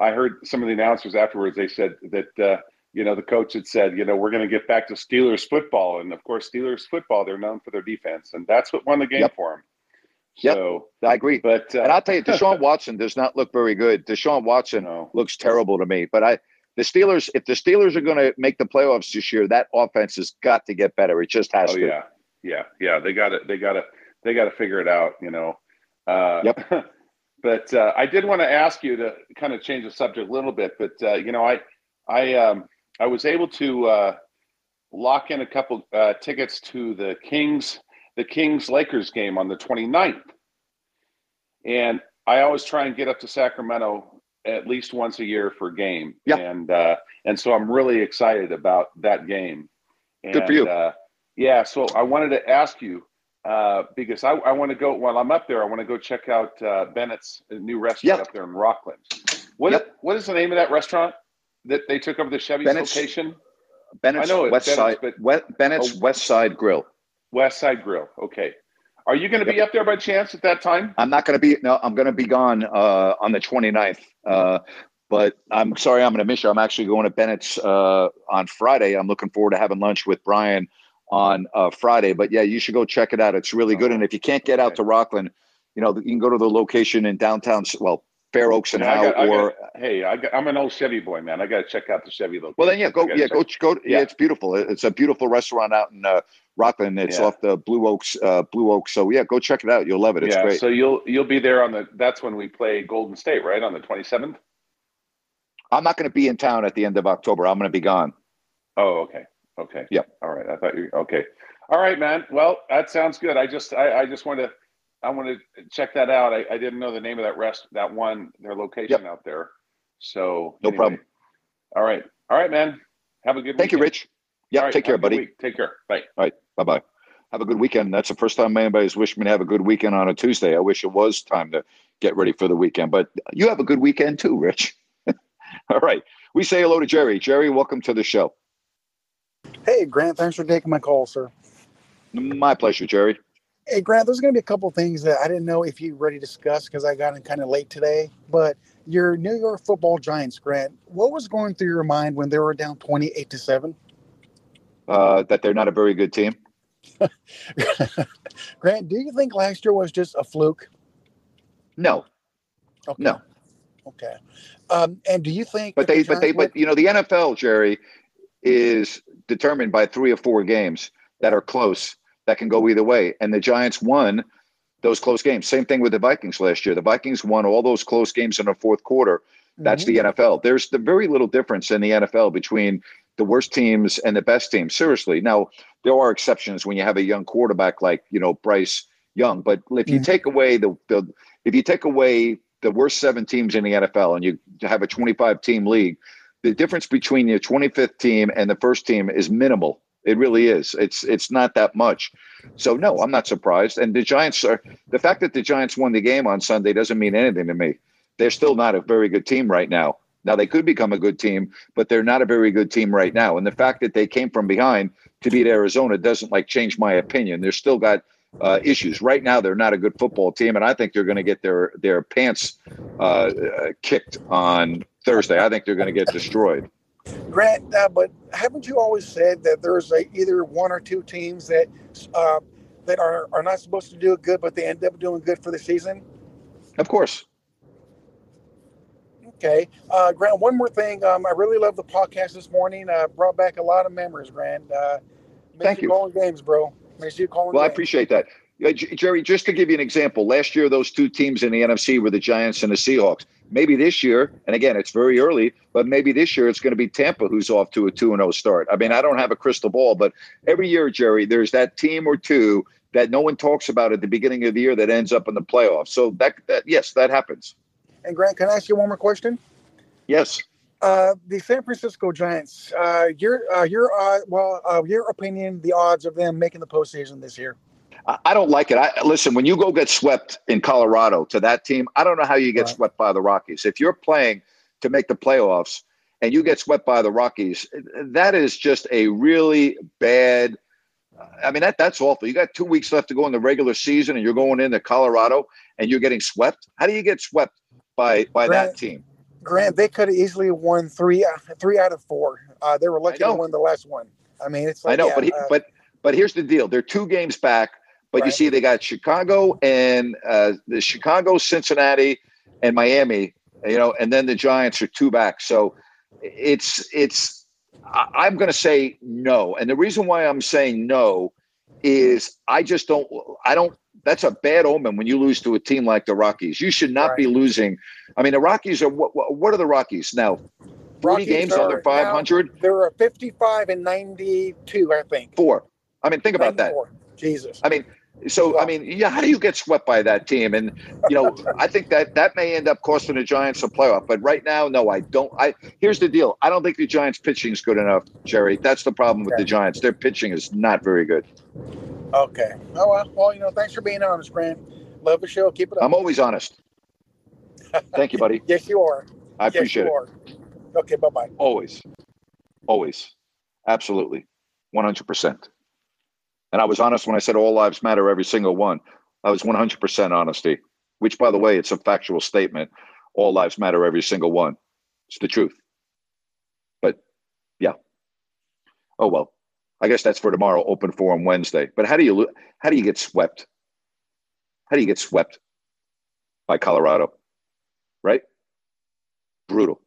I heard some of the announcers afterwards. They said that uh, you know the coach had said, you know, we're going to get back to Steelers football, and of course, Steelers football they're known for their defense, and that's what won the game yep. for them. So yep, I agree. But uh, and I'll tell you, Deshaun Watson does not look very good. Deshaun Watson no. looks terrible to me. But I, the Steelers, if the Steelers are going to make the playoffs this year, that offense has got to get better. It just has oh, to. Yeah, yeah, yeah. They got to, they got to, they got to figure it out. You know. Uh, yep. but uh, I did want to ask you to kind of change the subject a little bit. But uh, you know, I, I, um, I was able to uh, lock in a couple uh, tickets to the Kings the Kings Lakers game on the 29th. And I always try and get up to Sacramento at least once a year for a game. Yeah. And uh, and so I'm really excited about that game. And, Good for you. Uh, yeah. So I wanted to ask you uh, because I, I want to go while I'm up there. I want to go check out uh, Bennett's new restaurant yep. up there in Rocklin. What yep. what is the name of that restaurant that they took over the Chevy location? Bennett's I know West Bennett's, Side. but, Bennett's oh, West Side Grill. West Side Grill. Okay. Are you going to be up there by chance at that time? I'm not going to be. No, I'm going to be gone uh, on the 29th. Uh, but I'm sorry, I'm going to miss you. I'm actually going to Bennett's uh, on Friday. I'm looking forward to having lunch with Brian on uh, Friday. But yeah, you should go check it out. It's really good. And if you can't get out to Rocklin, you know you can go to the location in downtown. Well, Fair Oaks and yeah, Howe, got, or got, hey, I am an old Chevy boy, man. I got to check out the Chevy location. Well, then yeah, go yeah, go go. Yeah. yeah. it's beautiful. It's a beautiful restaurant out in uh, Rocklin. It's yeah. off the Blue Oaks, uh, Blue Oaks. So yeah, go check it out. You'll love it. It's yeah, great. So you'll you'll be there on the. That's when we play Golden State, right on the 27th. I'm not going to be in town at the end of October. I'm going to be gone. Oh, okay, okay. Yep. All right. I thought you. Okay. All right, man. Well, that sounds good. I just I, I just want to I want to check that out. I, I didn't know the name of that rest that one their location Yep. out there. So No anyway. problem. All right. All right, man. Have a good. Thank you. Rich. Yeah, right, take care, have a good buddy. week. Take care. Bye. All right. Bye bye. Have a good weekend. That's the first time anybody's wished me to have a good weekend on a Tuesday. I wish it was time to get ready for the weekend, but you have a good weekend too, Rich. All right. We say hello to Jerry. Jerry, welcome to the show. Hey, Grant, thanks for taking my call, sir. My pleasure, Jerry. Hey, Grant, there's going to be a couple things that I didn't know if you ready to discuss because I got in kind of late today. But your New York Football Giants, Grant, what was going through your mind when they were down twenty-eight to seven? Uh, that they're not a very good team. Grant, do you think last year was just a fluke? No. Okay. No. Okay. Um, and do you think? But they, the but they, but you know, the NFL, Jerry, is determined by three or four games that are close that can go either way. And the Giants won those close games. Same thing with the Vikings last year. The Vikings won all those close games in the fourth quarter. That's the mm-hmm. NFL. There's the very little difference in the NFL between the worst teams and the best teams. Seriously. Now, there are exceptions when you have a young quarterback like, you know, Bryce Young. But if you mm-hmm. take away the, the if you take away the worst seven teams in the NFL and you have a 25 team league, the difference between your 25th team and the first team is minimal. It really is. It's it's not that much. So no, I'm not surprised. And the Giants are the fact that the Giants won the game on Sunday doesn't mean anything to me. They're still not a very good team right now. Now they could become a good team, but they're not a very good team right now. And the fact that they came from behind to beat Arizona doesn't like change my opinion. They're still got uh, issues right now. They're not a good football team, and I think they're going to get their their pants uh, uh, kicked on Thursday. I think they're going to get destroyed. Grant, uh, but haven't you always said that there's a, either one or two teams that uh, that are, are not supposed to do good, but they end up doing good for the season? Of course. Okay, uh, Grant. One more thing. Um, I really love the podcast this morning. Uh, brought back a lot of memories, Grant. Uh, Thank you. Calling games, bro. You calling. Well. I appreciate that. Uh, Jerry, just to give you an example, last year those two teams in the NFC were the Giants and the Seahawks. Maybe this year, and again, it's very early, but maybe this year it's going to be Tampa who's off to a 2 0 start. I mean, I don't have a crystal ball, but every year, Jerry, there's that team or two that no one talks about at the beginning of the year that ends up in the playoffs. So that, that yes, that happens. And Grant, can I ask you one more question? Yes. Uh, the San Francisco Giants. Uh, your uh, your uh, well, uh, your opinion, the odds of them making the postseason this year. I don't like it. I listen when you go get swept in Colorado to that team. I don't know how you get right. swept by the Rockies. If you're playing to make the playoffs and you get swept by the Rockies, that is just a really bad. I mean that that's awful. You got two weeks left to go in the regular season, and you're going into Colorado and you're getting swept. How do you get swept by by that team? Grant, they could have easily won three three out of four. Uh, they were lucky to win the last one. I mean, it's like, I know, yeah, but he, uh, but but here's the deal: they're two games back. But right. you see, they got Chicago and uh, the Chicago, Cincinnati, and Miami. You know, and then the Giants are two back. So it's it's. I'm going to say no, and the reason why I'm saying no is I just don't. I don't. That's a bad omen when you lose to a team like the Rockies. You should not right. be losing. I mean, the Rockies are what? What are the Rockies now? Forty Rockies games under 500. There are 55 and 92, I think. Four. I mean, think about 94. that. Jesus. I mean, so I mean, yeah, how do you get swept by that team? And you know, I think that that may end up costing the Giants a playoff. But right now, no, I don't. I here's the deal: I don't think the Giants' pitching is good enough, Jerry. That's the problem with Okay. the Giants. Their pitching is not very good. Okay. Oh well. Well, you know, thanks for being honest, Grant. Love the show. Keep it up. I'm always honest. Thank you, buddy. yes, you are. I yes, appreciate it. Are. Okay. Bye bye. Always, always, absolutely, one hundred percent. And I was honest when I said all lives matter, every single one. I was one hundred percent honesty. Which, by the way, it's a factual statement. All lives matter, every single one. It's the truth. But yeah. Oh well. I guess that's for tomorrow. Open forum Wednesday. But how do you how do you get swept? How do you get swept by Colorado? Right? Brutal.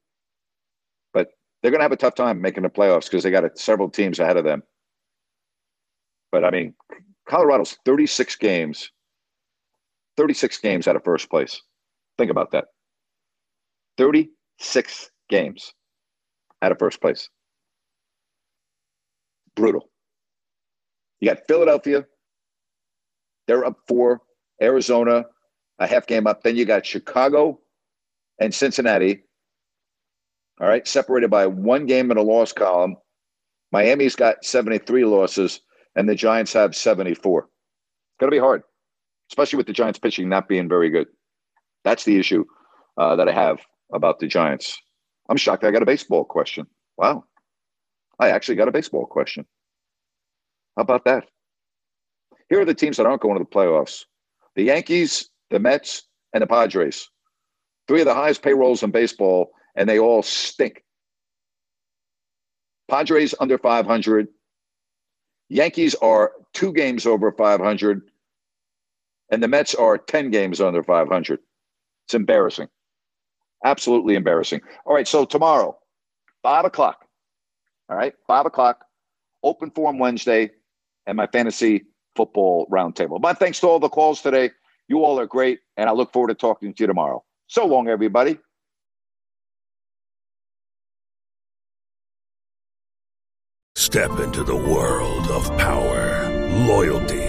But they're going to have a tough time making the playoffs because they got a, several teams ahead of them. But I mean, Colorado's 36 games, 36 games out of first place. Think about that. 36 games out of first place. Brutal. You got Philadelphia. They're up four. Arizona, a half game up. Then you got Chicago and Cincinnati. All right, separated by one game in a loss column. Miami's got 73 losses, and the Giants have 74. It's going to be hard, especially with the Giants pitching not being very good. That's the issue uh, that I have about the Giants. I'm shocked I got a baseball question. Wow. I actually got a baseball question. How about that? Here are the teams that aren't going to the playoffs the Yankees, the Mets, and the Padres. Three of the highest payrolls in baseball, and they all stink. Padres under 500. Yankees are two games over 500. And the Mets are 10 games under 500. It's embarrassing. Absolutely embarrassing. All right, so tomorrow, five o'clock. All right, five o'clock, open forum Wednesday, and my fantasy football roundtable. My thanks to all the calls today. You all are great, and I look forward to talking to you tomorrow. So long, everybody. Step into the world of power, loyalty,